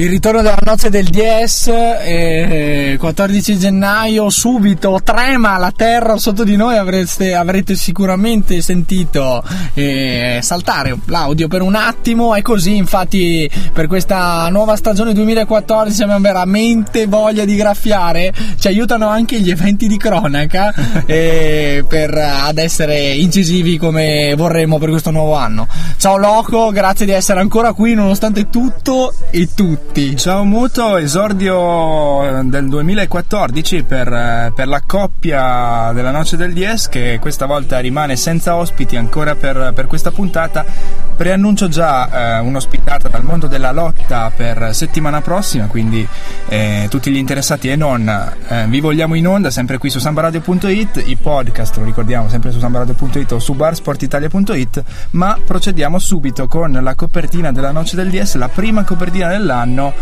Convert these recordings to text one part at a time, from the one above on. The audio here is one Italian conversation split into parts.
Il ritorno della notte del 10, eh, 14 gennaio, subito trema la terra sotto di noi, avreste, avrete sicuramente sentito eh, saltare l'audio per un attimo, è così infatti per questa nuova stagione 2014 abbiamo veramente voglia di graffiare, ci aiutano anche gli eventi di cronaca eh, per ad essere incisivi come vorremmo per questo nuovo anno. Ciao Loco, grazie di essere ancora qui nonostante tutto e tutti tutti. Ciao Muto, esordio del 2014 per, per, la coppia della Noce del Dies che questa volta rimane senza ospiti ancora per, per questa puntata. Preannuncio già eh, un'ospitata dal mondo della lotta per settimana prossima, quindi eh, tutti gli interessati e non eh, vi vogliamo in onda sempre qui su sambaradio.it, i podcast lo ricordiamo sempre su sambaradio.it o su barsportitalia.it, ma procediamo subito con la copertina della Noce del Dies, la prima copertina dell'anno quest'anno.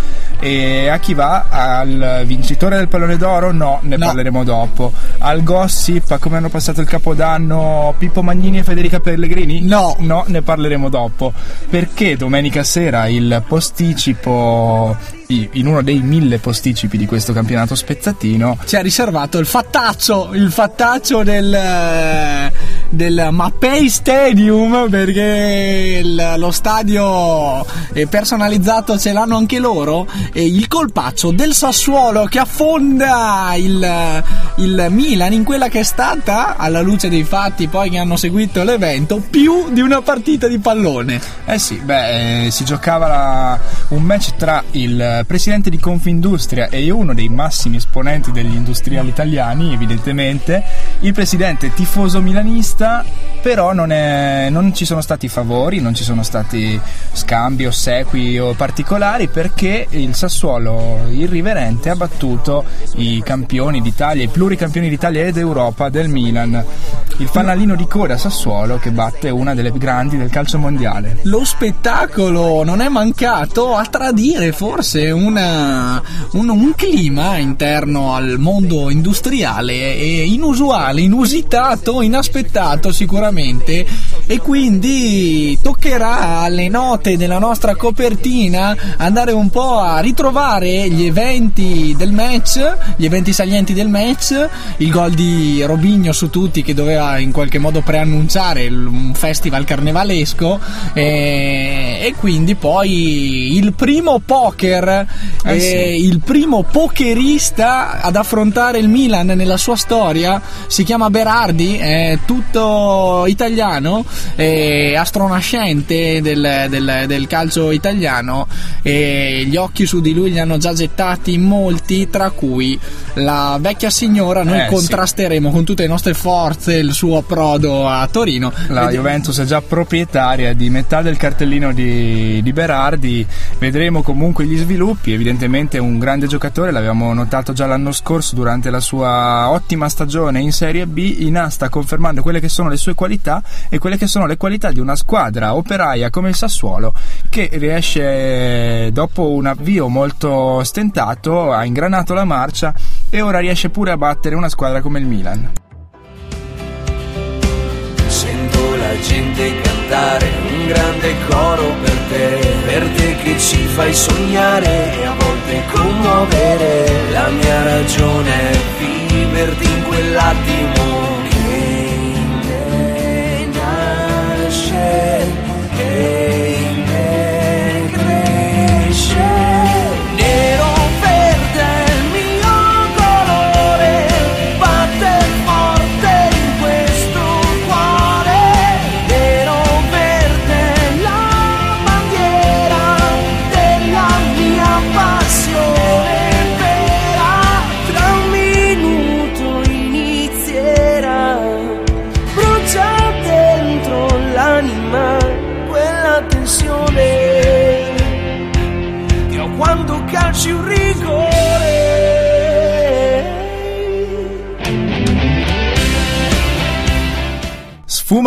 E a chi va? Al vincitore del pallone d'oro? No, ne no. parleremo dopo. Al gossip, a come hanno passato il capodanno Pippo Magnini e Federica Pellegrini? No, no, ne parleremo dopo. Perché domenica sera il posticipo in uno dei mille posticipi di questo campionato spezzatino ci ha riservato il fattaccio il fattaccio del, del Mappei Stadium perché il, lo stadio personalizzato ce l'hanno anche loro e il colpaccio del Sassuolo che affonda il, il Milan in quella che è stata alla luce dei fatti poi che hanno seguito l'evento più di una partita di pallone. Eh sì beh eh, si giocava la, un match tra il presidente di Confindustria e uno dei massimi esponenti degli industriali italiani, evidentemente, il presidente tifoso milanista, però non, è, non ci sono stati favori, non ci sono stati scambi, ossequi o particolari perché il Sassuolo irriverente ha battuto i campioni d'Italia, i pluricampioni d'Italia ed Europa del Milan. Il fanalino di coda Sassuolo che batte una delle grandi del calcio mondiale. Lo spettacolo non è mancato a tradire forse una, un, un, clima interno al mondo industriale inusuale, inusitato, inaspettato sicuramente e quindi toccherà alle note della nostra copertina andare un po' a ritrovare gli eventi del match, gli eventi salienti del match, il gol di Robigno su tutti che doveva in qualche modo preannunciare un festival carnevalesco e, e quindi poi il primo poker eh sì. il primo pokerista ad affrontare il Milan nella sua storia si chiama Berardi, è tutto italiano, è astronascente del, del, del calcio italiano e gli occhi su di lui li hanno già gettati molti, tra cui la vecchia signora. Noi eh, contrasteremo sì. con tutte le nostre forze il suo approdo a Torino. La Vedi- Juventus è già proprietaria di metà del cartellino di, di Berardi, vedremo comunque gli sviluppi evidentemente un grande giocatore, l'abbiamo notato già l'anno scorso durante la sua ottima stagione in Serie B, in A sta confermando quelle che sono le sue qualità e quelle che sono le qualità di una squadra operaia come il Sassuolo che riesce dopo un avvio molto stentato ha ingranato la marcia e ora riesce pure a battere una squadra come il Milan. Sento la gente cantare un grande coro per te, per te che ci fai sognare e a volte commuovere. La mia ragione è viverti in quell'attimo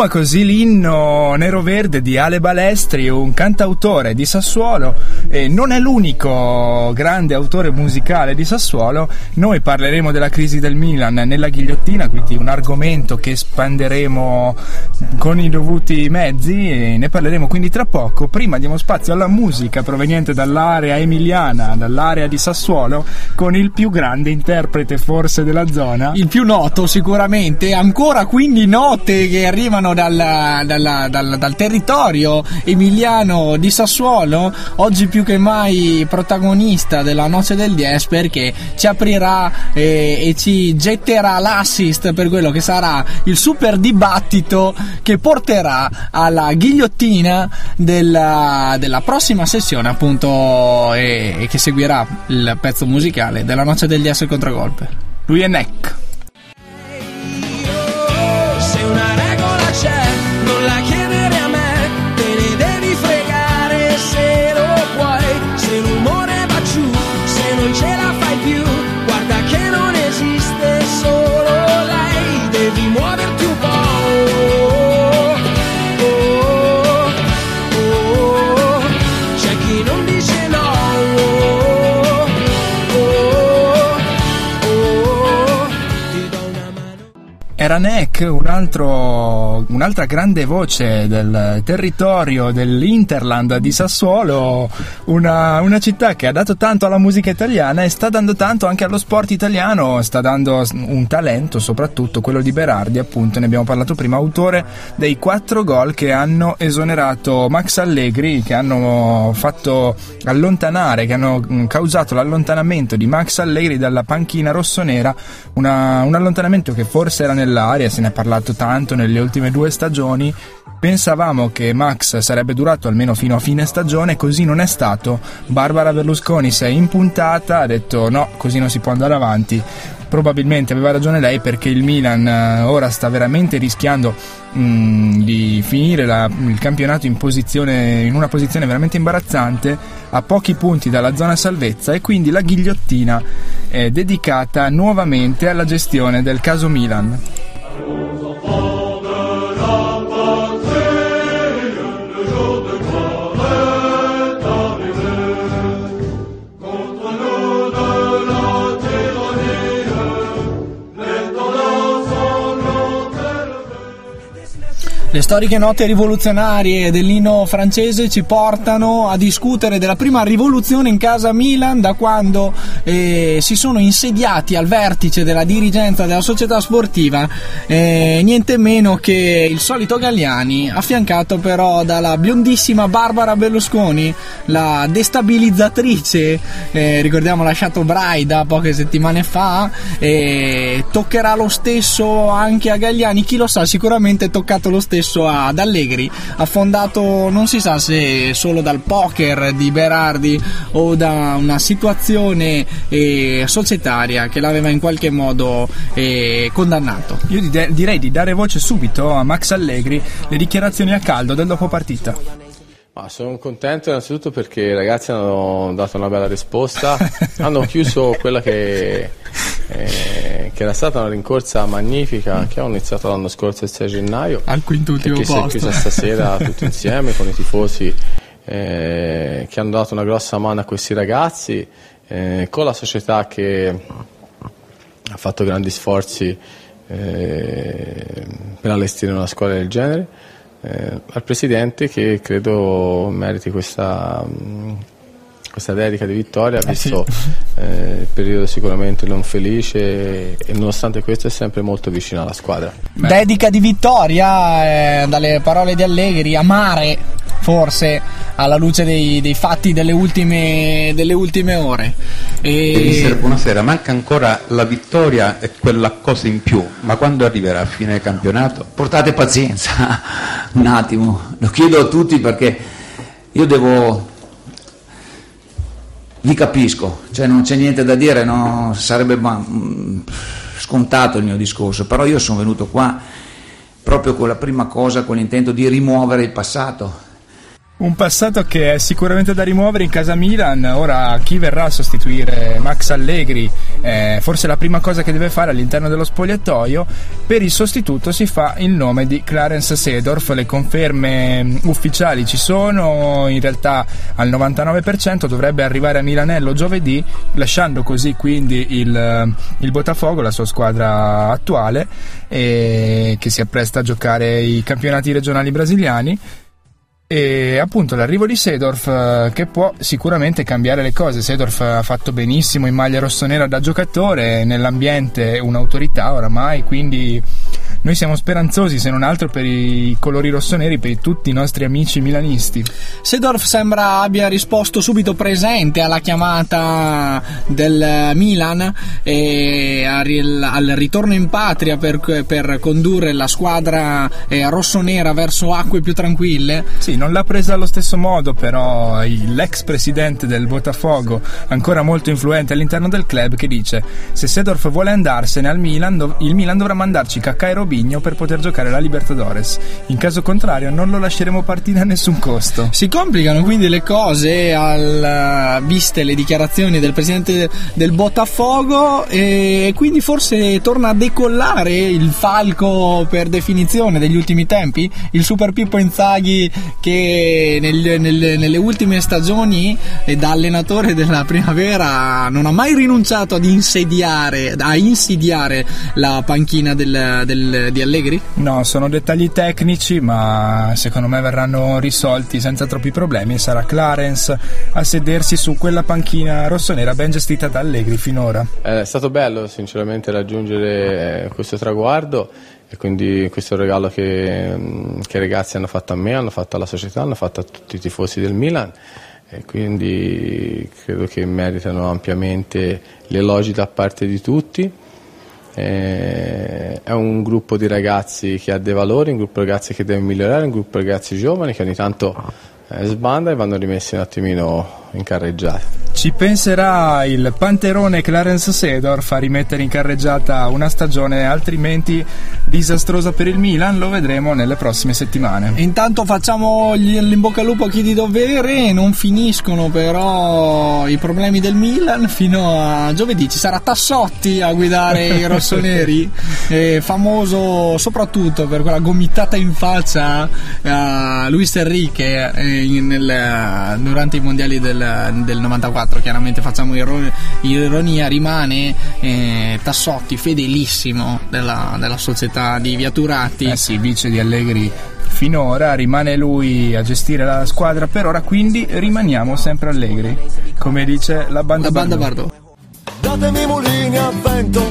Sfuma così l'inno nero-verde di Ale Balestri, un cantautore di Sassuolo, e non è l'unico grande autore musicale di Sassuolo. Noi parleremo della crisi del Milan nella ghigliottina, quindi un argomento che espanderemo con i dovuti mezzi e ne parleremo quindi tra poco. Prima diamo spazio alla musica proveniente dall'area emiliana, dall'area di Sassuolo, con il più grande interprete forse della zona. Il più noto sicuramente, ancora quindi note che arrivano arrivano dal, dal, dal, territorio emiliano di Sassuolo, oggi più che mai protagonista della Noce del Dies perché ci aprirà eh, e ci getterà l'assist per quello che sarà il super dibattito che porterà alla ghigliottina della, della prossima sessione appunto e, e, che seguirà il pezzo musicale della Noce del Dies contragolpe. Lui è Neck. Era Neck, un altro, un'altra grande voce del territorio dell'Interland di Sassuolo, una, una, città che ha dato tanto alla musica italiana e sta dando tanto anche allo sport italiano, sta dando un talento, soprattutto quello di Berardi, appunto, ne abbiamo parlato prima, autore dei quattro gol che hanno esonerato Max Allegri, che hanno fatto allontanare, che hanno mm, causato l'allontanamento di Max Allegri dalla panchina rossonera, una, un allontanamento che forse era nel nell'aria, se ne è parlato tanto nelle ultime due stagioni. Pensavamo che Max sarebbe durato almeno fino a fine stagione, così non è stato. Barbara Berlusconi si è impuntata, ha detto no, così non si può andare avanti. Probabilmente aveva ragione lei perché il Milan eh, ora sta veramente rischiando mh, mm, di finire la, il campionato in, posizione, in una posizione veramente imbarazzante, a pochi punti dalla zona salvezza e quindi la ghigliottina è dedicata nuovamente alla gestione del caso Milan. Le storiche note rivoluzionarie dell'inno francese ci portano a discutere della prima rivoluzione in casa Milan da quando eh, si sono insediati al vertice della dirigenza della società sportiva. Eh, niente meno che il solito Galliani, affiancato però dalla biondissima Barbara Berlusconi, la destabilizzatrice, eh, ricordiamo lasciato Braida poche settimane fa, toccherà lo stesso anche a Galliani, chi lo sa, sicuramente è toccato lo stesso stesso ad Allegri, affondato non si sa se solo dal poker di Berardi o da una situazione eh, societaria che l'aveva in qualche modo eh, condannato. Io direi di dare voce subito a Max Allegri le dichiarazioni a caldo del dopo partita. Ah, sono contento innanzitutto perché i ragazzi hanno dato una bella risposta, hanno chiuso quella che, eh, che, era stata una rincorsa magnifica che ho iniziato l'anno scorso il 6 gennaio, al quintultimo che posto. si è chiusa stasera tutti insieme con i tifosi eh, che hanno dato una grossa mano a questi ragazzi, eh, con la società che ha fatto grandi sforzi eh, per allestire una scuola del genere eh, al Presidente che credo meriti questa, mh, questa dedica di vittoria, eh visto sì. eh, il periodo sicuramente non felice e nonostante questo è sempre molto vicino alla squadra. Beh. Dedica di vittoria, eh, dalle parole di Allegri, amare forse alla luce dei, dei fatti delle ultime, delle ultime ore. E... Mister, buonasera, manca ancora la vittoria e quella cosa in più, ma quando arriverà a fine campionato? Portate pazienza, un attimo, lo chiedo a tutti perché io devo... Vi capisco, cioè non c'è niente da dire, no? sarebbe scontato il mio discorso, però io sono venuto qua proprio con la prima cosa, con l'intento di rimuovere il passato Un passato che è sicuramente da rimuovere in casa Milan. Ora chi verrà a sostituire Max Allegri? Eh, forse la prima cosa che deve fare all'interno dello spogliatoio. Per il sostituto si fa il nome di Clarence Sedorf. Le conferme mm, ufficiali ci sono, in realtà al 99% dovrebbe arrivare a Milanello giovedì, lasciando così quindi il, il Botafogo, la sua squadra attuale, eh, che si appresta a giocare i campionati regionali brasiliani e appunto l'arrivo di Sedorf eh, che può sicuramente cambiare le cose. Sedorf ha fatto benissimo in maglia rossonera da giocatore, nell'ambiente un'autorità oramai, quindi noi siamo speranzosi se non altro per i colori rossoneri, per tutti i nostri amici milanisti. Sedorf sembra abbia risposto subito presente alla chiamata del Milan e al ritorno in patria per, per condurre la squadra eh, rossonera verso acque più tranquille. Sì, non l'ha presa allo stesso modo, però l'ex presidente del Botafogo, ancora molto influente all'interno del club, che dice: Se Sedorf vuole andarsene al Milan, il Milan dovrà mandarci Cacca e Robigno per poter giocare la Libertadores. In caso contrario, non lo lasceremo partire a nessun costo. Si complicano quindi le cose, al, viste le dichiarazioni del presidente del Botafogo, e quindi forse torna a decollare il falco per definizione degli ultimi tempi, il Super Pippo Inzaghi che nel, nel, nelle ultime stagioni eh, da allenatore della primavera non ha mai rinunciato ad insediare, a insidiare la panchina del, del, di Allegri? No, sono dettagli tecnici, ma secondo me verranno risolti senza troppi problemi e sarà Clarence a sedersi su quella panchina rossonera ben gestita da Allegri finora. È stato bello sinceramente raggiungere questo traguardo e quindi questo è un regalo che, mm, che, i ragazzi hanno fatto a me, hanno fatto alla società, hanno fatto a tutti i tifosi del Milan e quindi credo che meritano ampiamente gli elogi da parte di tutti. È un gruppo di ragazzi che ha dei valori, un gruppo di ragazzi che deve migliorare, un gruppo di ragazzi giovani che ogni tanto eh, sbanda e vanno rimessi un attimino in carreggiata. Ci penserà il panterone Clarence Sedorf a rimettere in carreggiata una stagione altrimenti disastrosa per il Milan? Lo vedremo nelle prossime settimane. Intanto facciamo l'in bocca al lupo a chi di dovere, non finiscono però i problemi del Milan fino a giovedì. Ci sarà Tassotti a guidare i rossoneri, famoso soprattutto per quella gomitata in faccia a Luis Enrique eh, nel, durante i mondiali del, del 94 4 chiaramente facciamo ironia, rimane eh, Tassotti fedelissimo della, della, società di Viaturati. Eh sì, vice di Allegri finora, rimane lui a gestire la squadra per ora, quindi rimaniamo sempre allegri, come dice la banda, la banda Bardot. Datemi mulini a vento,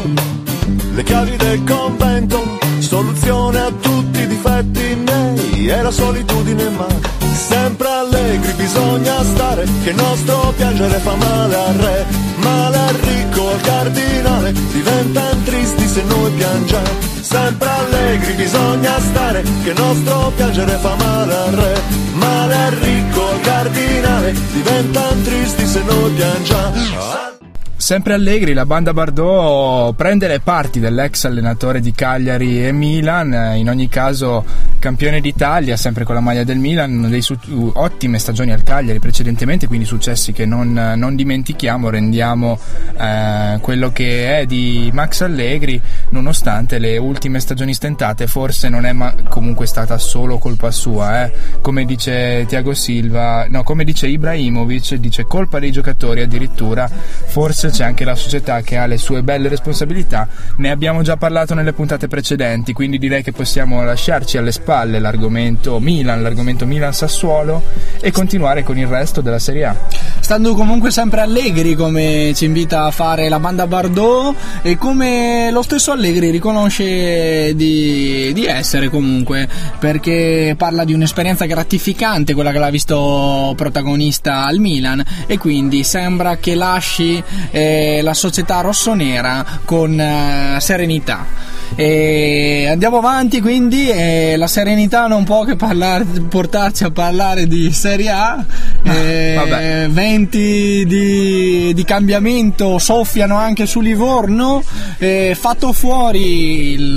le chiavi del convento, soluzione a tutti i difetti miei e la solitudine ma sempre allegri bisogna stare, che il nostro piangere fa male al re, male al ricco, al cardinale, diventano tristi se noi piangiamo. Sempre allegri bisogna stare, che il nostro piangere fa male al re, male al ricco, al cardinale, diventano tristi se noi piangiamo. Sempre allegri, la banda Bardot prende le parti dell'ex allenatore di Cagliari e Milan, in ogni caso campione d'Italia, sempre con la maglia del Milan, delle su- ottime stagioni al Cagliari precedentemente, quindi successi che non, non dimentichiamo, rendiamo eh, quello che è di Max Allegri, nonostante le ultime stagioni stentate, forse non è ma- comunque stata solo colpa sua, eh. come dice Tiago Silva, no, come dice Ibrahimovic, dice colpa dei giocatori addirittura, forse c'è anche la società che ha le sue belle responsabilità, ne abbiamo già parlato nelle puntate precedenti, quindi direi che possiamo lasciarci alle spalle l'argomento Milan, l'argomento Milan-Sassuolo e continuare con il resto della Serie A. Stando comunque sempre allegri come ci invita a fare la banda Bardot e come lo stesso Allegri riconosce di, di essere comunque perché parla di un'esperienza gratificante quella che l'ha visto protagonista al Milan e quindi sembra che lasci eh, la società rossonera con eh, serenità. E andiamo avanti quindi e la serenità non può che parlare, portarci a parlare di Serie A. Ah, venti di, di, cambiamento soffiano anche su Livorno. E fatto fuori il,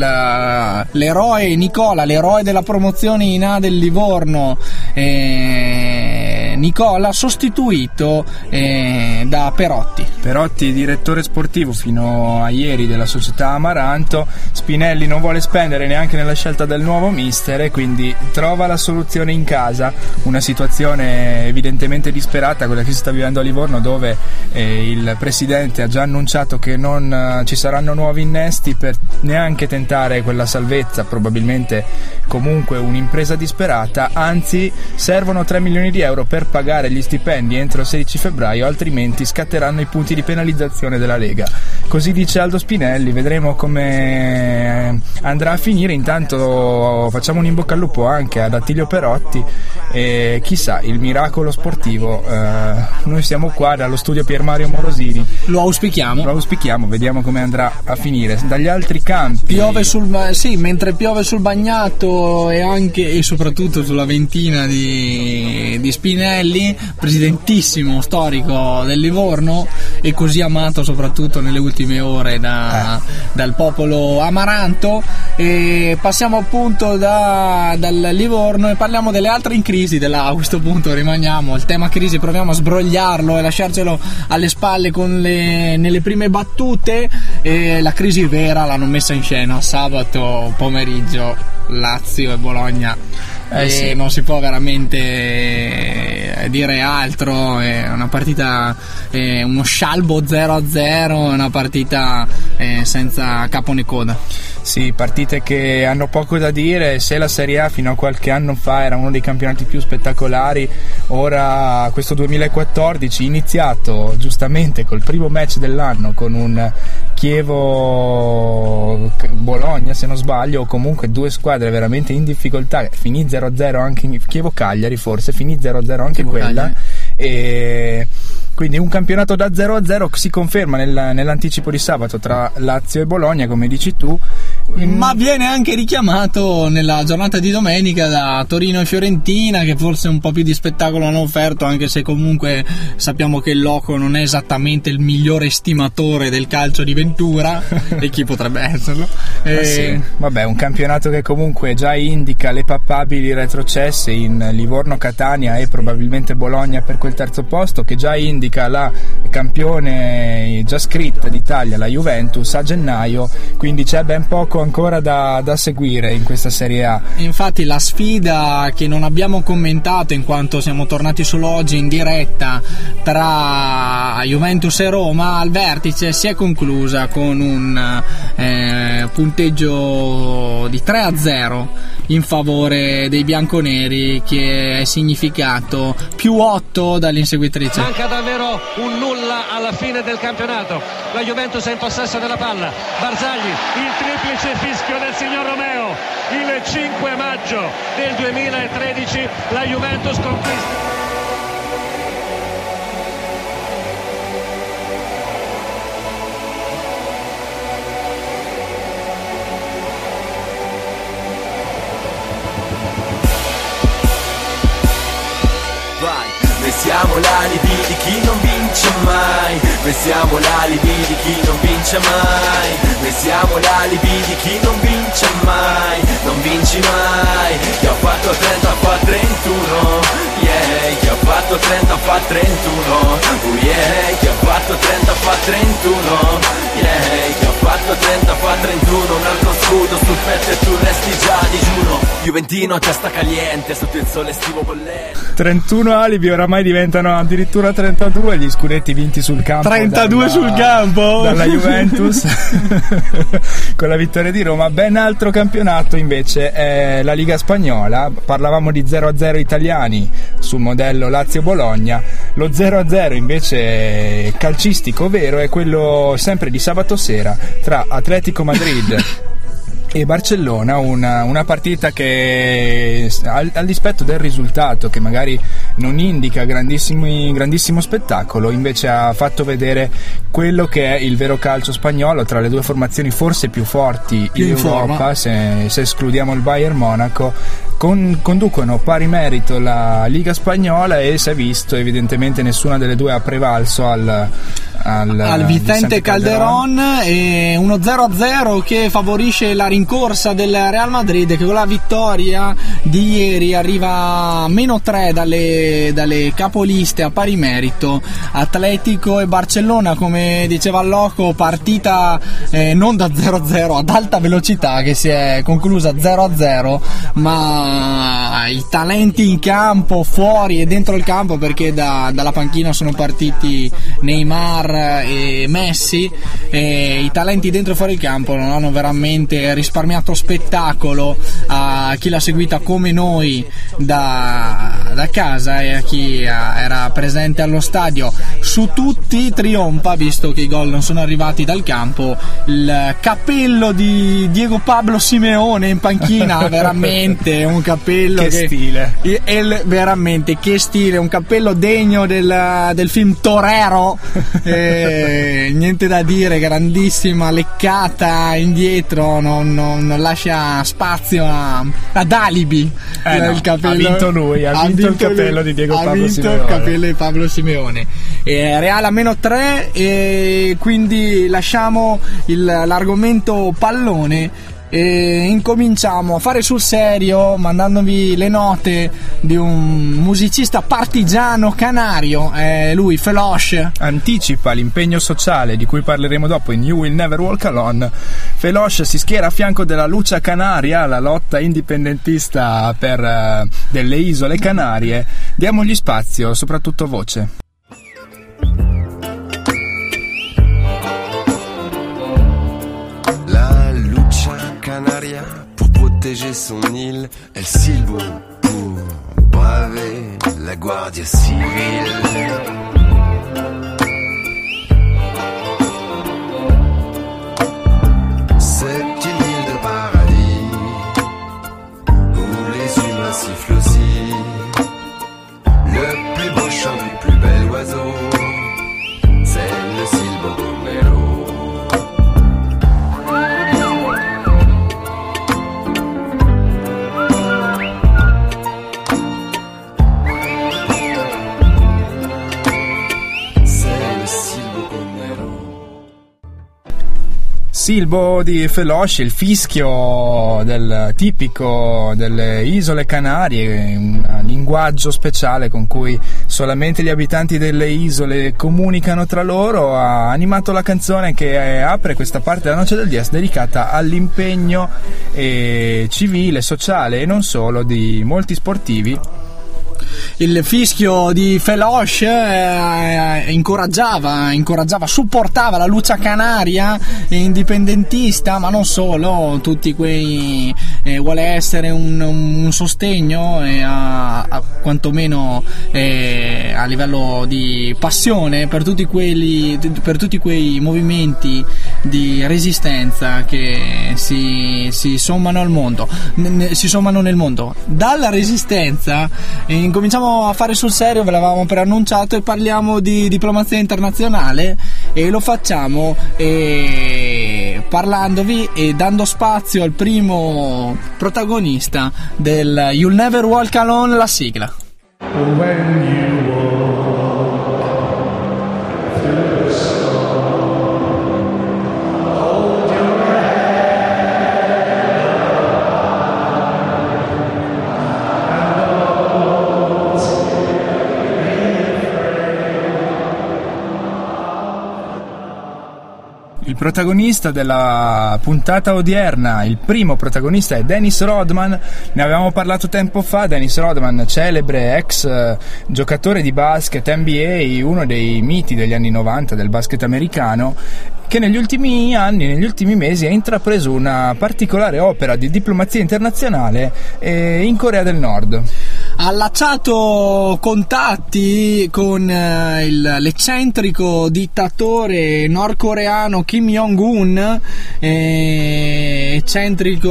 l'eroe Nicola, l'eroe della promozione in A del Livorno. Eh, Nicola, sostituito eh, da Perotti. Perotti, direttore sportivo fino a ieri della società Amaranto. Spinelli non vuole spendere neanche nella scelta del nuovo mister e quindi trova la soluzione in casa. Una situazione evidentemente disperata, quella che si sta vivendo a Livorno, dove eh, il presidente ha già annunciato che non eh, ci saranno nuovi innesti per neanche tentare quella salvezza, probabilmente comunque un'impresa disperata. Anzi, servono 3 milioni di euro per pagare gli stipendi entro il 16 febbraio, altrimenti scatteranno i punti di penalizzazione della Lega. Così dice Aldo Spinelli, vedremo come andrà a finire. Intanto facciamo un in bocca al lupo anche ad Attilio Perotti e chissà, il miracolo sportivo. Eh, noi siamo qua dallo studio Pier Mario Morosini. Lo auspichiamo. Lo auspichiamo, vediamo come andrà a finire. Dagli altri campi. Piove sul, sì, mentre piove sul bagnato e anche e soprattutto sulla ventina di, di Spinelli, presidentissimo storico del Livorno e così amato soprattutto nelle ultime ore da, eh. dal popolo amaranto. E passiamo appunto da, dal Livorno e parliamo delle altre in crisi. Della, a questo punto rimaniamo il tema crisi, proviamo a sbrogliarlo e lasciarcelo alle spalle con le, nelle prime battute. E la crisi vera l'hanno messa in scena sabato pomeriggio Lazio e Bologna. Eh, sì. non si può veramente dire altro, è una partita, è uno scialbo 0-0, una partita eh, senza capo né coda. Sì, partite che hanno poco da dire, se la Serie A fino a qualche anno fa era uno dei campionati più spettacolari, ora questo 2014 iniziato giustamente col primo match dell'anno con un Chievo Bologna se non sbaglio o comunque due squadre veramente in difficoltà. Finì 0-0 anche in Chievo Cagliari forse finì 0-0 anche Chievo quella. Cagliari. e quindi un campionato da 0 a 0 si conferma nel, nell'anticipo di sabato tra Lazio e Bologna, come dici tu. Ma viene anche richiamato nella giornata di domenica da Torino e Fiorentina, che forse un po' più di spettacolo hanno offerto, anche se comunque sappiamo che il Loco non è esattamente il migliore estimatore del calcio di Ventura, e chi potrebbe esserlo. E... Sì. Vabbè, un campionato che comunque già indica le papabili retrocesse in Livorno-Catania e probabilmente Bologna per quel terzo posto, che già indica indica la campione già scritta d'Italia, la Juventus, a gennaio, quindi c'è ben poco ancora da, da seguire in questa Serie A. Infatti la sfida che non abbiamo commentato in quanto siamo tornati solo oggi in diretta tra Juventus e Roma al vertice si è conclusa con un eh, punteggio di 3 a 0 in favore dei bianconeri che è significato più 8 dall'inseguitrice. Manca davvero un nulla alla fine del campionato. La Juventus è in possesso della palla. Barzagli, il triplice fischio del signor Romeo. Il 5 maggio del 2013 la Juventus conquista. Siamo l'alibi di chi non vince mai. Noi siamo l'alibi di chi non vince mai. Noi siamo l'alibi di chi non vince mai. Non vinci mai. Chi ha fatto 30 fa 31 Yeah. Chi ha fatto 30 fa 31 Oh yeah. Chi ha fatto 30 fa 31 scudo sul petto e tu resti già a digiuno. Juventino testa caliente sotto il sole estivo bollente 31 alibi oramai diventano addirittura 32 gli scudetti vinti sul campo 32 dalla, sul campo? dalla Juventus. Con la vittoria di Roma ben altro campionato invece è la Liga Spagnola. Parlavamo di 0-0 italiani sul modello Lazio-Bologna. Lo 0-0 invece calcistico vero è quello sempre di sabato sera tra Atletico Madrid e Barcellona, una, una partita che al, al, dispetto del risultato che magari non indica grandissimo spettacolo, invece ha fatto vedere quello che è il vero calcio spagnolo tra le due formazioni forse più forti più in, in Europa, se, se, escludiamo il Bayern Monaco, con, conducono pari merito la Liga spagnola e si è visto evidentemente nessuna delle due ha prevalso al al, al Vicente Calderon, e uno 0-0 che favorisce la rincorsa del Real Madrid che con la vittoria di ieri arriva a meno 3 dalle, dalle capoliste a pari merito. Atletico e Barcellona come diceva Loco partita eh, non da 0-0 ad alta velocità che si è conclusa 0-0 ma i talenti in campo fuori e dentro il campo perché da, dalla panchina sono partiti Neymar e Messi e i talenti dentro e fuori il campo non hanno veramente risparmiato spettacolo a chi l'ha seguita come noi da, da casa e a chi era presente allo stadio. Su tutti trionfa visto che i gol non sono arrivati dal campo il cappello di Diego Pablo Simeone in panchina. Veramente un cappello che, che stile. Il, veramente che stile un cappello degno del, del film Torero. Eh, niente da dire grandissima leccata indietro non, non, non lascia spazio a, ad alibi. Eh no, ha vinto lui ha, ha vinto, vinto, il cappello lui, di Diego ha Pablo vinto Simeone. il cappello di Pablo Simeone. Eh, Real a meno 3 e quindi lasciamo il, l'argomento pallone e incominciamo a fare sul serio mandandovi le note di un musicista partigiano canario, è lui Feloche. Anticipa l'impegno sociale di cui parleremo dopo in You Will Never Walk Alone. Feloche si schiera a fianco della Lucia Canaria, la lotta indipendentista per, uh, delle isole Canarie. Diamogli spazio, soprattutto voce. Protéger son île. Elle silbo pour braver la Guardia civile. Silbo di Feloce, il fischio del, tipico delle isole Canarie, un linguaggio speciale con cui solamente gli abitanti delle isole comunicano tra loro, ha animato la canzone che apre questa parte della Noce del Dies dedicata all'impegno eh, civile, sociale e non solo di molti sportivi il fischio di Feloche eh, incoraggiava, incoraggiava, supportava la Lucia Canaria indipendentista, ma non solo, tutti quei eh, vuole essere un, un sostegno eh, a, a, quantomeno eh, a livello di passione per tutti, quelli, per tutti quei movimenti di resistenza che si, si sommano al mondo, si sommano nel mondo. Dalla resistenza incominciamo a fare sul serio, ve l'avevamo preannunciato e parliamo di diplomazia internazionale e lo facciamo eh, parlandovi e dando spazio al primo protagonista del You'll Never Walk Alone, la sigla. Il protagonista della puntata odierna, il primo protagonista è Dennis Rodman, ne avevamo parlato tempo fa, Dennis Rodman, celebre ex eh, giocatore di basket NBA, uno dei miti degli anni 90 del basket americano, che negli ultimi anni, negli ultimi mesi ha intrapreso una particolare opera di diplomazia internazionale eh, in Corea del Nord allacciato contatti con eh, il, l'eccentrico dittatore nordcoreano Kim Jong-un, eh, eccentrico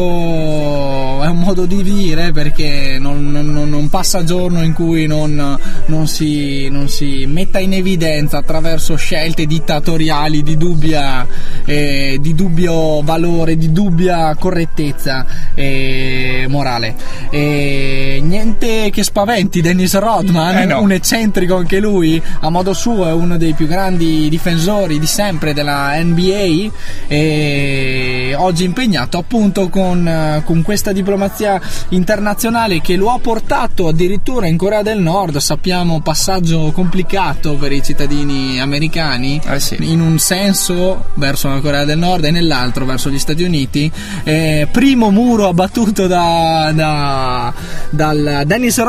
è un modo di dire perché non, non, non passa giorno in cui non, si, non si metta in evidenza attraverso scelte dittatoriali di, dubbia, eh, di dubbio valore, di dubbia correttezza eh, morale. niente che spaventi Dennis Rodman, Eh, no. un eccentrico anche lui, a modo suo è uno dei più grandi difensori di sempre della NBA e oggi impegnato appunto con, eh, con questa diplomazia internazionale che lo ha portato addirittura in Corea del Nord, sappiamo passaggio complicato per i cittadini americani, in un senso verso la Corea del Nord e nell'altro verso gli Stati Uniti. Eh, primo muro abbattuto da, da- dal Dennis Rodman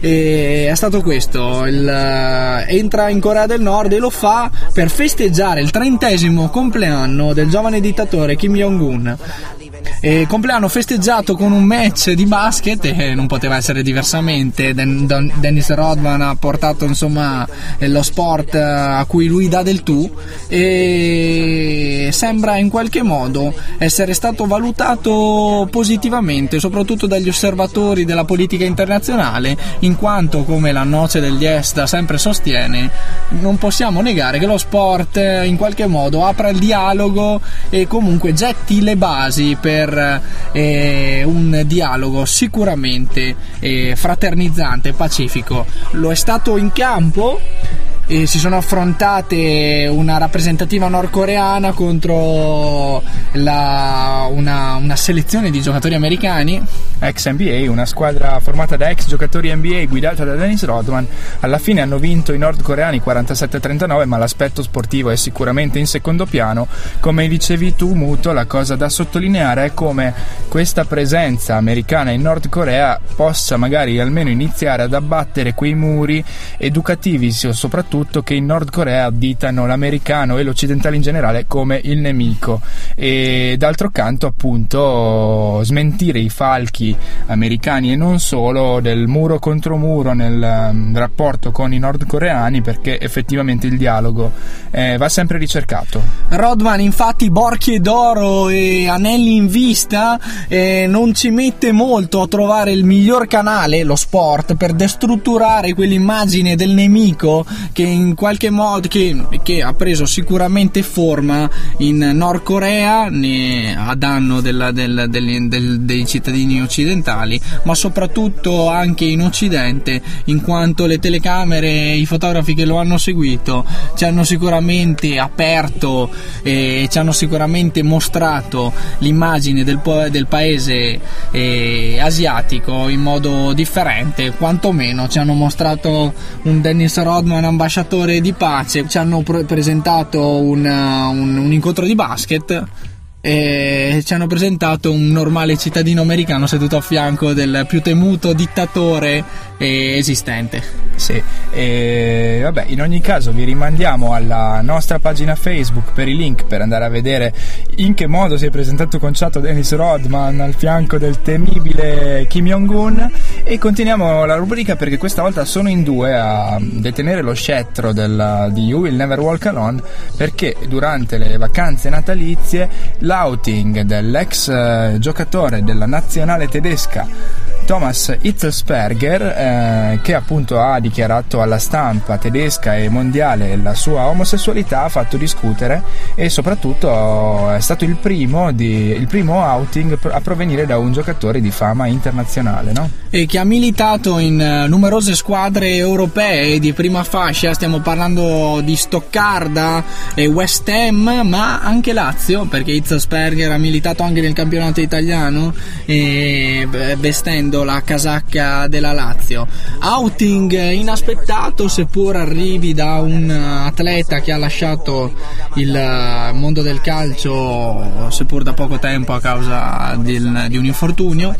e è stato questo. Il, eh, entra in Corea del Nord e lo fa per festeggiare il trentesimo compleanno del giovane dittatore Kim Jong-un. E compleanno festeggiato con un match di basket e non poteva essere diversamente. Den- Don- Dennis Rodman ha portato insomma eh, lo sport eh, a cui lui dà del tu e sembra in qualche modo essere stato valutato positivamente, soprattutto dagli osservatori della politica internazionale, in quanto come la noce del Yes da sempre sostiene, non possiamo negare che lo sport eh, in qualche modo apra il dialogo e comunque getti le basi per eh, un dialogo sicuramente eh, fraternizzante, pacifico. Lo è stato in campo e si sono affrontate una rappresentativa nordcoreana contro la- una, una selezione di giocatori americani. Ex NBA, una squadra formata da ex giocatori NBA guidata da Dennis Rodman, alla fine hanno vinto i nordcoreani 47-39, ma l'aspetto sportivo è sicuramente in secondo piano. Come dicevi tu, Muto, la cosa da sottolineare è come questa presenza americana in Nord Corea possa magari almeno iniziare ad abbattere quei muri educativi, so- soprattutto che in Nord Corea additano l'americano e l'occidentale in generale come il nemico. E d'altro canto, appunto, smentire i falchi americani e non solo del muro contro muro nel ehm, rapporto con i nordcoreani perché effettivamente il dialogo eh, va sempre ricercato. Rodman infatti borchie d'oro e anelli in vista eh, non ci mette molto a trovare il miglior canale, lo sport, per destrutturare quell'immagine del nemico che in qualche modo che, che ha preso sicuramente forma in Nord Corea ne- a danno della- del- degli- del- dei cittadini occidentali, ma soprattutto anche in Occidente, in quanto le telecamere e i fotografi che lo hanno seguito ci hanno sicuramente aperto e ci hanno sicuramente mostrato l'immagine del, del paese eh, asiatico in modo differente, quantomeno ci hanno mostrato un Dennis Rodman ambasciatore di pace, ci hanno pre- presentato un, un- un incontro di basket e ci hanno presentato un normale cittadino americano seduto a fianco del più temuto dittatore eh, esistente. Sì, e vabbè, in ogni caso vi rimandiamo alla nostra pagina Facebook per i link per andare a vedere in che modo si è presentato conciato Dennis Rodman al fianco del temibile Kim Jong-un e continuiamo la rubrica perché questa volta sono in due a detenere lo scettro del- di You Will Never Walk Alone perché durante le vacanze natalizie l'outing dell'ex eh, giocatore della nazionale tedesca Thomas Hitzelsperger, eh, che appunto ha dichiarato alla stampa tedesca e mondiale la sua omosessualità, ha fatto discutere e soprattutto è stato il primo, di- il primo outing a provenire da un giocatore di fama internazionale. No? e che ha militato in eh, numerose squadre europee di prima fascia, stiamo parlando di Stoccarda e West Ham, ma anche Lazio, perché Itzelsperger ha militato anche nel campionato italiano e beh, vestendo la casacca della Lazio. Outing inaspettato, seppur arrivi da un atleta che ha lasciato il mondo del calcio, seppur da poco tempo a causa del- di un infortunio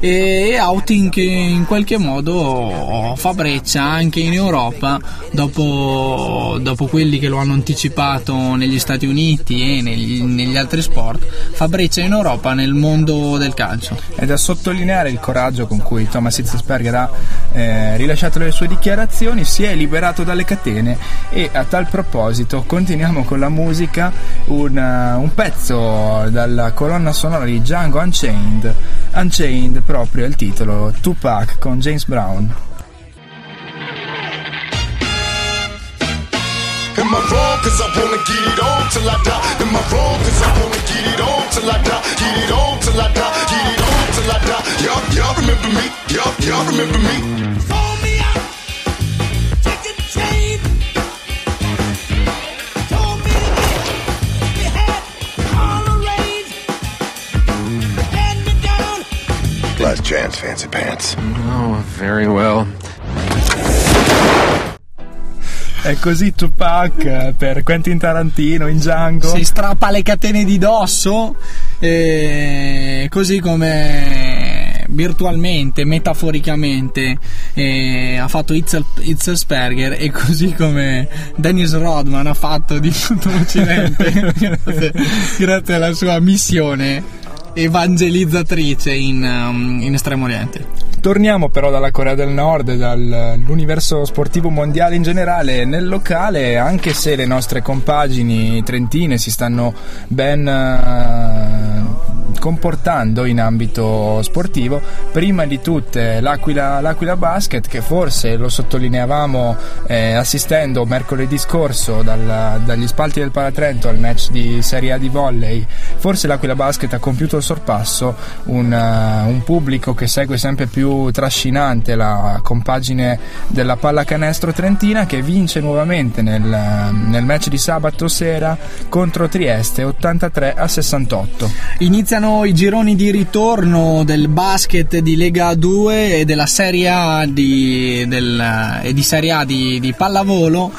e outing che in qualche modo fa breccia anche in Europa dopo, dopo quelli che lo hanno anticipato negli Stati Uniti e negli, negli altri sport fa breccia in Europa nel mondo del calcio È da sottolineare il coraggio con cui Thomas Hitzelsperger ha eh, rilasciato le sue dichiarazioni, si è liberato dalle catene e a tal proposito continuiamo con la musica, un, eh, un pezzo dalla colonna sonora di Django Unchained, Unchained proprio il titolo, Tupac con James Brown. Am I wrong? Cause I wanna get it on till I die. Am I wrong? Cause I wanna get it on till I die. Get it on till I die. Get it on till I die. Y'all, y'all remember me? Y'all, y'all remember me? Phone me out, chicken chain. Told me to get, we had all arranged. Let me down. Last chance, fancy pants. Oh, very well. È così Tupac eh, per Quentin Tarantino in Django. si strappa le catene di dosso, eh, così come virtualmente, metaforicamente eh, ha fatto Itzel, Itzelsperger e così come Dennis Rodman ha fatto di tutto l'Occidente grazie, grazie alla sua missione evangelizzatrice in, um, in Estremo Oriente. Torniamo però dalla Corea del Nord dall'universo sportivo mondiale in generale nel locale, anche se le nostre compagini trentine si stanno ben eh, comportando in ambito sportivo. Prima di tutte l'Aquila, l'Aquila Basket, che forse lo sottolineavamo eh, assistendo mercoledì scorso dal- dagli spalti del Palatrento al match di Serie A di volley. Forse l'Aquila Basket ha compiuto il sorpasso, un, eh, un pubblico che segue sempre più trascinante la compagine della pallacanestro trentina che vince nuovamente nel, nel match di sabato sera contro Trieste 83 a 68. Iniziano i gironi di ritorno del basket di Lega 2 e della Serie A di, del- e di, Serie A di, di pallavolo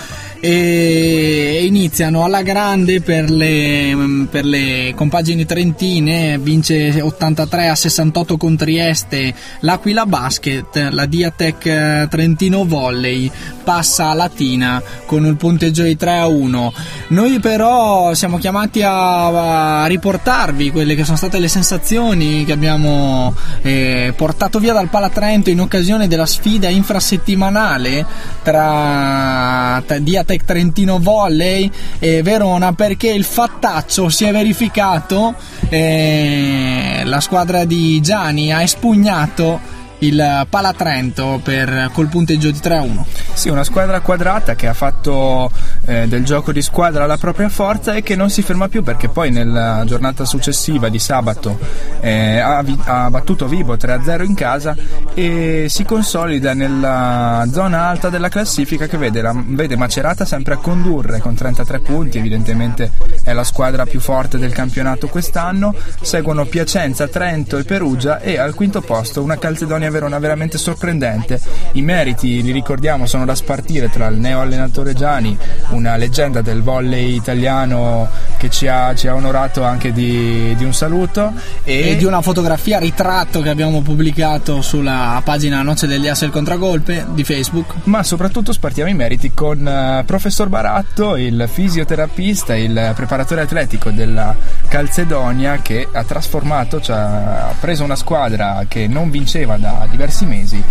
e iniziano alla grande per le, per le compagini trentine vince 83 a 68 con Trieste l'Aquila Basket la Diatec eh, Trentino Volley passa a Latina con il punteggio di 3 a 1 noi però siamo chiamati a, a riportarvi quelle che sono state le sensazioni che abbiamo eh, portato via dal Palatrento in occasione della sfida infrasettimanale tra, tra Diatec Trentino Volley e Verona perché il fattaccio si è verificato eh, la squadra di Gianni ha espugnato il Palatrento per, col punteggio di 3 a 1 Sì, una squadra quadrata che ha fatto eh, del gioco di squadra la propria forza e che non si ferma più perché poi nella giornata successiva di sabato eh, ha, vi- ha battuto Vibo 3-0 in casa e si consolida nella zona alta della classifica che vede, la- vede Macerata sempre a condurre con 33 punti, evidentemente è la squadra più forte del campionato quest'anno, seguono Piacenza, Trento e Perugia e al quinto posto una Calzedonia Verona veramente sorprendente. I meriti, li ricordiamo, sono da spartire tra il neo allenatore Gianni, una leggenda del volley italiano che ci ha, ci ha onorato anche di, di un saluto e, e di una fotografia ritratto che abbiamo pubblicato sulla pagina Noce degli Ass il Contragolpe di Facebook. Ma soprattutto spartiamo i meriti con eh, professor Baratto, il fisioterapista, il preparatore atletico della Calzedonia che ha trasformato, cioè ha preso una squadra che non vinceva da diversi mesi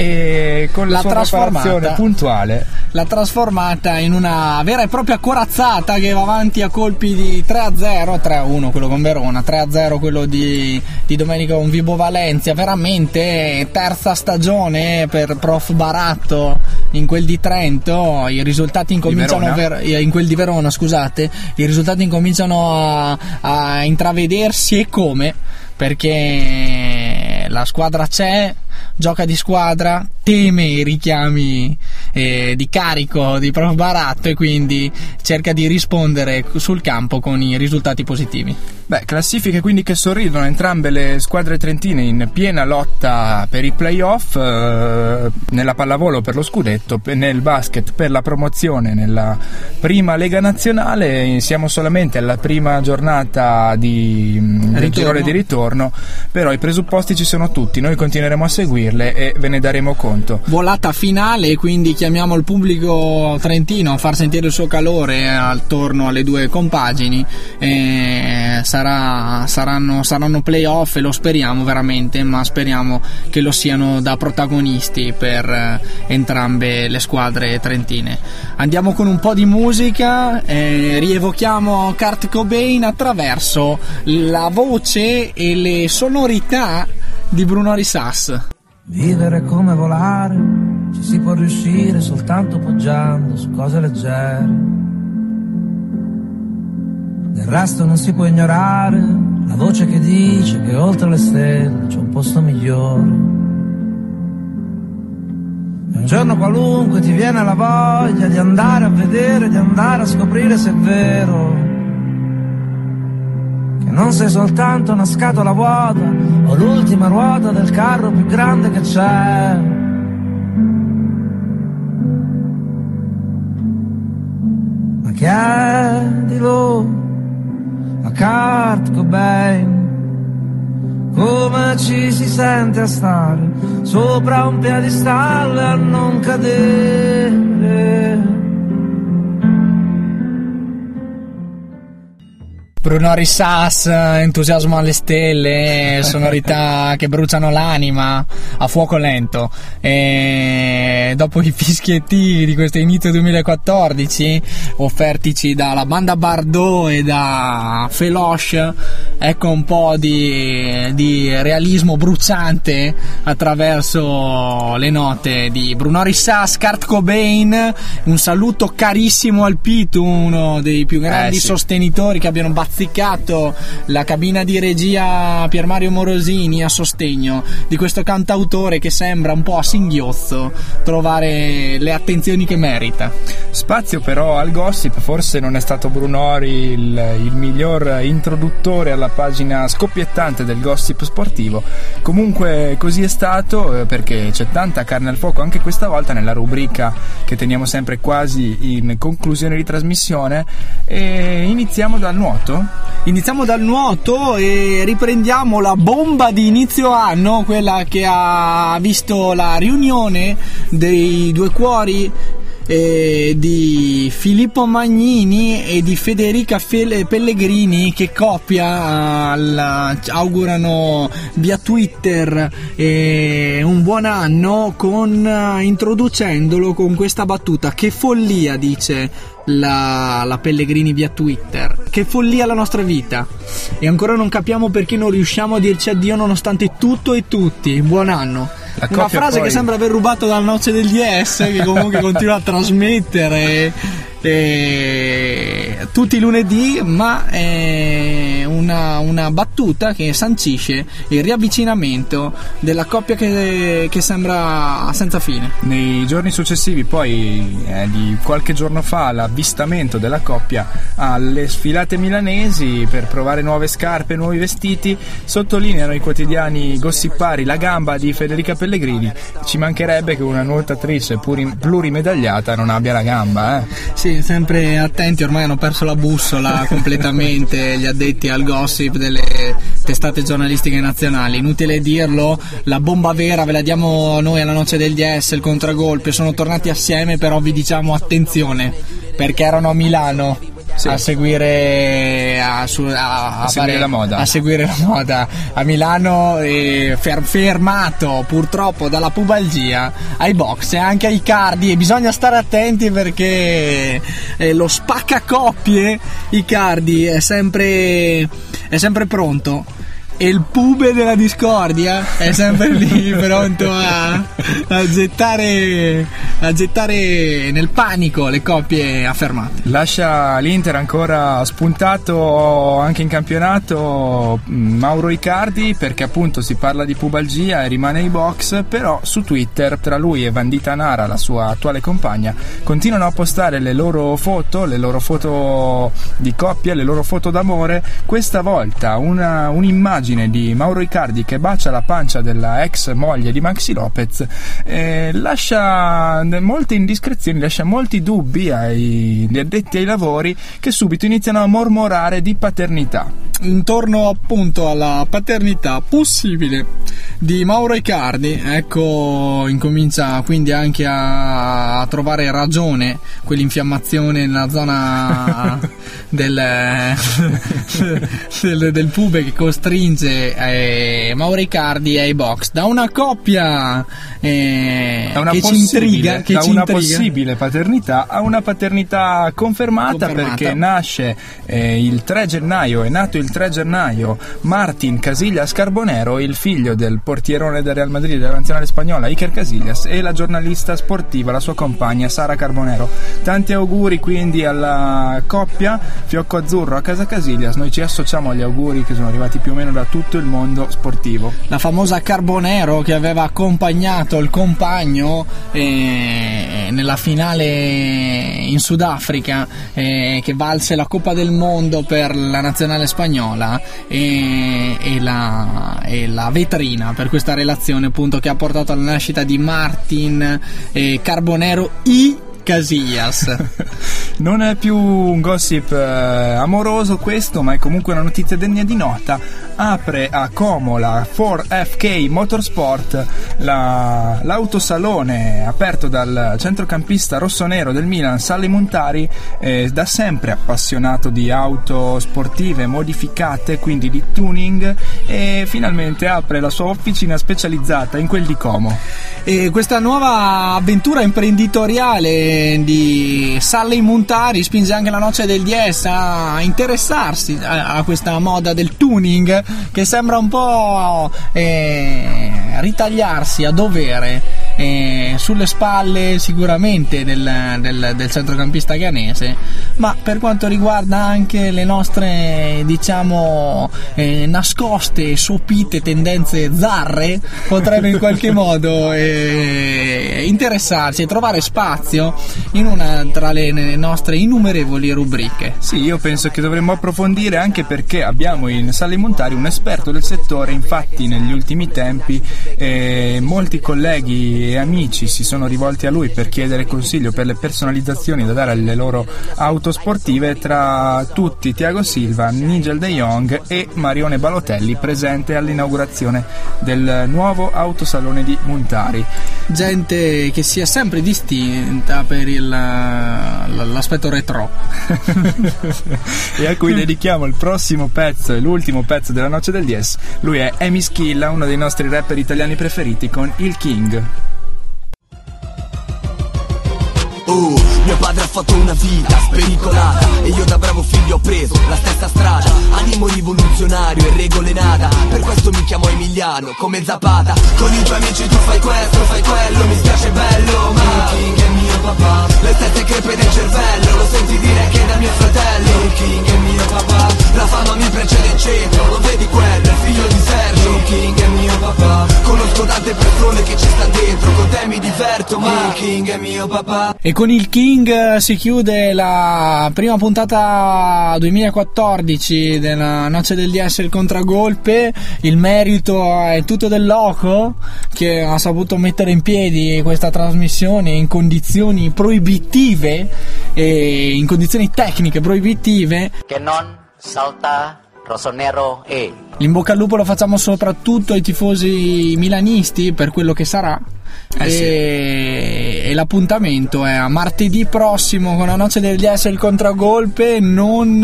e con la L'ha sua trasformata. preparazione puntuale. L'ha trasformata in una vera e propria corazzata che va avanti a colpi di 3 a 0 3 a 1 quello con Verona 3 a 0 quello di, di domenica con Vibo Valencia. Veramente terza stagione per prof. Baratto in quel di Trento. I risultati incominciano ver- eh, in quel di Verona scusate. I risultati incominciano a, a intravedersi e come? Perché la squadra c'è gioca di squadra, teme i richiami eh, di carico di Prof Baratto e quindi cerca di rispondere sul campo con i risultati positivi. Beh, classifiche quindi che sorridono entrambe le squadre trentine in piena lotta per i playoff, eh, nella pallavolo per lo scudetto, nel basket per la promozione nella prima Lega Nazionale. Siamo solamente alla prima giornata di, mm, del girone di ritorno, però i presupposti ci sono tutti, noi continueremo a seguirle e ve ne daremo conto. Volata finale, quindi chiamiamo il pubblico trentino a far sentire il suo calore attorno alle due compagini. Eh, sarà- saranno, saranno playoff e lo speriamo veramente, ma speriamo che lo siano da protagonisti per eh, entrambe le squadre trentine. Andiamo con un po' di musica, eh, rievochiamo Kurt Cobain attraverso la voce e le sonorità di Bruno Risas. Vivere come volare, ci si può riuscire soltanto poggiando su cose leggere. Del resto non si può ignorare la voce che dice che oltre le stelle c'è un posto migliore. E un giorno qualunque ti viene la voglia di andare a vedere, di andare a scoprire se è vero che non sei soltanto una scatola vuota o l'ultima ruota del carro più grande che c'è. Ma chiedilo a Kurt Cobain come ci si sente a stare sopra un piedistallo e a non cadere. Bruno Rissas, entusiasmo alle stelle, sonorità che bruciano l'anima a fuoco lento. E dopo i fischietti di questo inizio 2014, offertici dalla banda Bardot e da Feloche, ecco un po' di, di realismo bruciante attraverso le note di Bruno Rissas, Kurt Cobain. Un saluto carissimo al Pitu, uno dei più grandi Eh, sì. sostenitori che abbiano bazzicato la cabina di regia Pier Mario Morosini a sostegno di questo cantautore che sembra un po' a singhiozzo trovare le attenzioni che merita. Spazio però al gossip, forse non è stato Brunori il, il miglior introduttore alla pagina scoppiettante del gossip sportivo, comunque così è stato eh, perché c'è tanta carne al fuoco anche questa volta nella rubrica che teniamo sempre quasi in conclusione di trasmissione e iniziamo dal nuoto. Iniziamo dal nuoto e riprendiamo la bomba di inizio anno, quella che ha visto la riunione dei due cuori eh, di Filippo Magnini e di Federica Fel- Pellegrini che coppia al- augurano via Twitter eh, un buon anno con, introducendolo con questa battuta che follia dice la, la Pellegrini via Twitter che follia la nostra vita. E ancora non capiamo perché non riusciamo a dirci addio nonostante tutto e tutti. Buon anno una frase poi- che sembra aver rubato dalla noce del DS che comunque continua a trasmettere eh, tutti i lunedì ma è una, una battuta che sancisce il riavvicinamento della coppia che, che sembra senza fine Nei giorni successivi, poi eh, di qualche giorno fa, l'avvistamento della coppia alle sfilate milanesi per provare nuove scarpe, nuovi vestiti, sottolineano i quotidiani gossipari la gamba di Federica Pellegrini. Ci mancherebbe che una nuotatrice plurimedagliata non abbia la gamba, eh. Sì, sempre attenti, ormai hanno perso la bussola completamente gli addetti al gossip delle testate giornalistiche nazionali. Inutile dirlo, la bomba vera ve la diamo noi alla noce del DS, il contragolpe, sono tornati assieme, però vi diciamo attenzione, perché erano a Milano. A seguire, a, su- a- A seguire fare- la moda. a seguire la moda a Milano e fer- fermato purtroppo dalla pubalgia ai box e anche ai cardi. E bisogna stare attenti perché eh, lo spaccacoppie Icardi è sempre è sempre pronto e il pube della discordia è sempre lì pronto a, a gettare a gettare nel panico le coppie affermate Lascia l'Inter ancora spuntato anche in campionato mm, Mauro Icardi perché appunto si parla di pubalgia e rimane ai box, però su Twitter tra lui e Vandita Nara, la sua attuale compagna, continuano a postare le loro foto, le loro foto di coppia, le loro foto d'amore. Questa volta una- un'immagine di Mauro Icardi che bacia la pancia della ex moglie di Maxi Lopez eh, lascia molte indiscrezioni, lascia molti dubbi agli addetti ai lavori che subito iniziano a mormorare di paternità. intorno appunto alla paternità possibile di Mauro Icardi, ecco, incomincia quindi anche a, a trovare ragione quell'infiammazione nella zona del, del, del pube che costringe eh, Mauro Icardi ai box da una coppia eh, Da una, che ci intriga, che da ci una intriga. possibile paternità a una paternità confermata, Confermata. perché nasce eh, il 3 gennaio, è nato il il 3 gennaio Martin Casillas Carbonero, il figlio del portierone del Real Madrid e della nazionale spagnola Iker Casillas e la giornalista sportiva, la sua compagna Sara Carbonero. Tanti auguri quindi alla coppia Fiocco Azzurro a casa Casillas, noi ci associamo agli auguri che sono arrivati più o meno da tutto il mondo sportivo. La famosa Carbonero che aveva accompagnato il compagno eh, nella finale in Sudafrica eh, che valse la Coppa del Mondo per la nazionale spagnola e, e, la, e, la, vetrina per questa relazione appunto che ha portato alla nascita di Martin eh, Carbonero I Casillas. non è più un gossip eh, amoroso questo, ma è comunque una notizia degna di nota. Apre a Como la 4FK Motorsport, la, l'autosalone aperto dal centrocampista rossonero del Milan, Sally Montari, eh, da sempre appassionato di auto sportive modificate, quindi di tuning, e finalmente apre la sua officina specializzata in quel di Como. E questa nuova avventura imprenditoriale di Sally Montari spinge anche la noce del DS a interessarsi a, a questa moda del tuning che sembra un po' eh, ritagliarsi a dovere eh, sulle spalle sicuramente del, del, del, centrocampista ghanese, ma per quanto riguarda anche le nostre diciamo eh, nascoste, sopite tendenze zarre, potrebbe in qualche modo eh, interessarsi e trovare spazio in una tra le nostre innumerevoli rubriche. Sì, io penso che dovremmo approfondire anche perché abbiamo in Sale Montari un esperto del settore, infatti negli ultimi tempi eh, molti colleghi e amici si sono rivolti a lui per chiedere consiglio per le personalizzazioni da dare alle loro auto sportive, tra tutti Tiago Silva, Nigel De Jong e Marione Balotelli, presente all'inaugurazione del nuovo autosalone di Montari. Gente che sia sempre distinta per il, l'aspetto retro. e a cui dedichiamo il prossimo pezzo e l'ultimo pezzo della Noce del Dies. Lui è Amy Schilla, uno dei nostri rapper italiani preferiti con Il King. Oh, mio padre ha fatto una vita spericolata E io da bravo figlio ho preso la stessa strada. Animo rivoluzionario e regole nada. Per questo mi chiamo Emiliano, come Zapata. Con i tuoi amici tu fai questo, fai quello Mi spiace bello, ma il è papà. Le stesse crepe del cervello Lo senti dire che da mio fratello. Il King è mio papà La fama mi precede in centro Lo vedi quello, è figlio di Sergio. Il King è mio papà Conosco tante persone che ci sta dentro. Con te mi diverto, ma il King è mio papà. E con il King si chiude la prima puntata 2014 della Noce del DS il contragolpe. Il merito è tutto del Loco che ha saputo mettere in piedi questa trasmissione in condizioni proibitive e in condizioni tecniche proibitive. Che non salta Rossonero E. L'in bocca al lupo lo facciamo soprattutto ai tifosi milanisti per quello che sarà. Eh e, sì. e, l'appuntamento è a martedì prossimo con la noce del DS il contragolpe non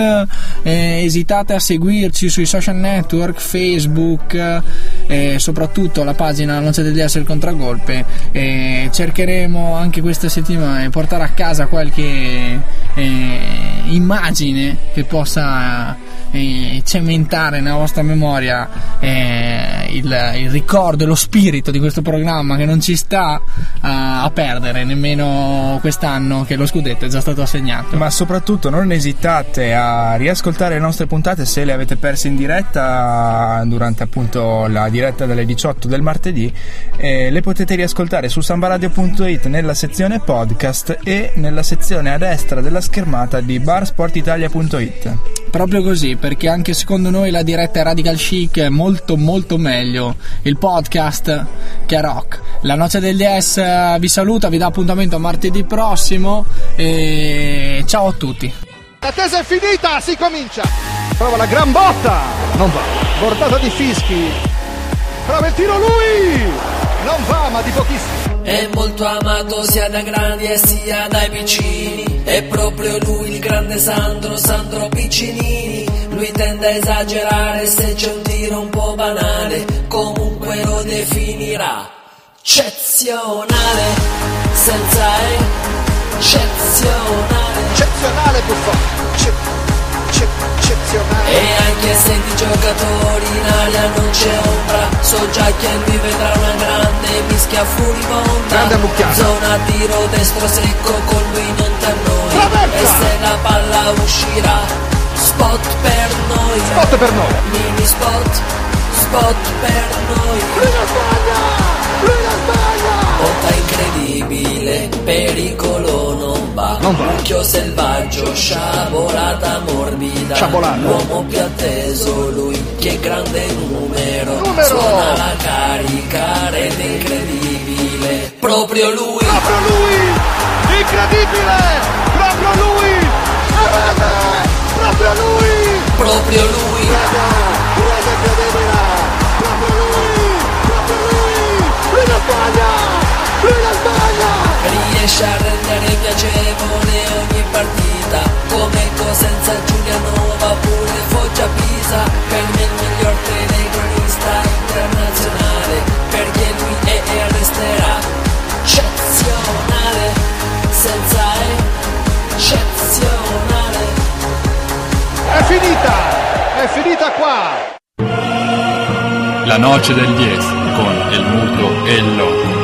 eh, esitate a seguirci sui social network Facebook e soprattutto la pagina la noce del DS il contragolpe e cercheremo anche questa settimana di portare a casa qualche eh, immagine che possa eh, cementare nella vostra memoria eh, il, il ricordo e lo spirito di questo programma che non ci sta a, a perdere nemmeno quest'anno che lo scudetto è già stato assegnato. Ma soprattutto non esitate a riascoltare le nostre puntate se le avete perse in diretta durante appunto la diretta delle 18 del martedì. Eh, le potete riascoltare su sambaradio.it nella sezione podcast e nella sezione a destra della schermata di barsportitalia.it. Proprio così, perché anche secondo noi la diretta è Radical Chic è molto molto meglio il podcast che è rock. La noce del DS eh, vi saluta, vi dà appuntamento a martedì prossimo e ciao a tutti. L'attesa è finita, si comincia. Prova la gran botta, non va. Portata di fischi. Prova il tiro lui, non va ma di pochissimo. È molto amato sia da grandi e sia dai piccini. È proprio lui il grande Sandro, Sandro Piccinini. Lui tende a esagerare se c'è un tiro un po' banale. Comunque lo definirà eccezionale. Senza eccezionale. Eccezionale Buffon. E anche se Italia non c'è ombra So già che lui vedrà una grande mischia furibonda Grande. Zona tiro destro secco con lui non ti annoi E se la palla uscirà Spot per noi Spot per noi. Mini spot Spot per noi Lui la sbaglia! Lui la sbaglia! Botta incredibile, pericolo non va. Mucchio selvaggio, sciabolata morbida. Sciabolata. L'uomo più atteso, lui che grande numero. Numero. Suona la carica, rete incredibile. Proprio lui. Proprio lui! Incredibile! Proprio lui! Proprio lui! Proprio lui. Rete incredibile! Proprio lui! Proprio lui! Lui la sbaglia! Lui la sbaglia! Riesce a rendere piacevole ogni partita Come Cosenza Giulianova pure Foggia Pisa Per me il miglior telecronista internazionale Perché lui è e resterà eccezionale Senza eccezionale È finita! È finita qua! La noche del 10 con el muto e el loco.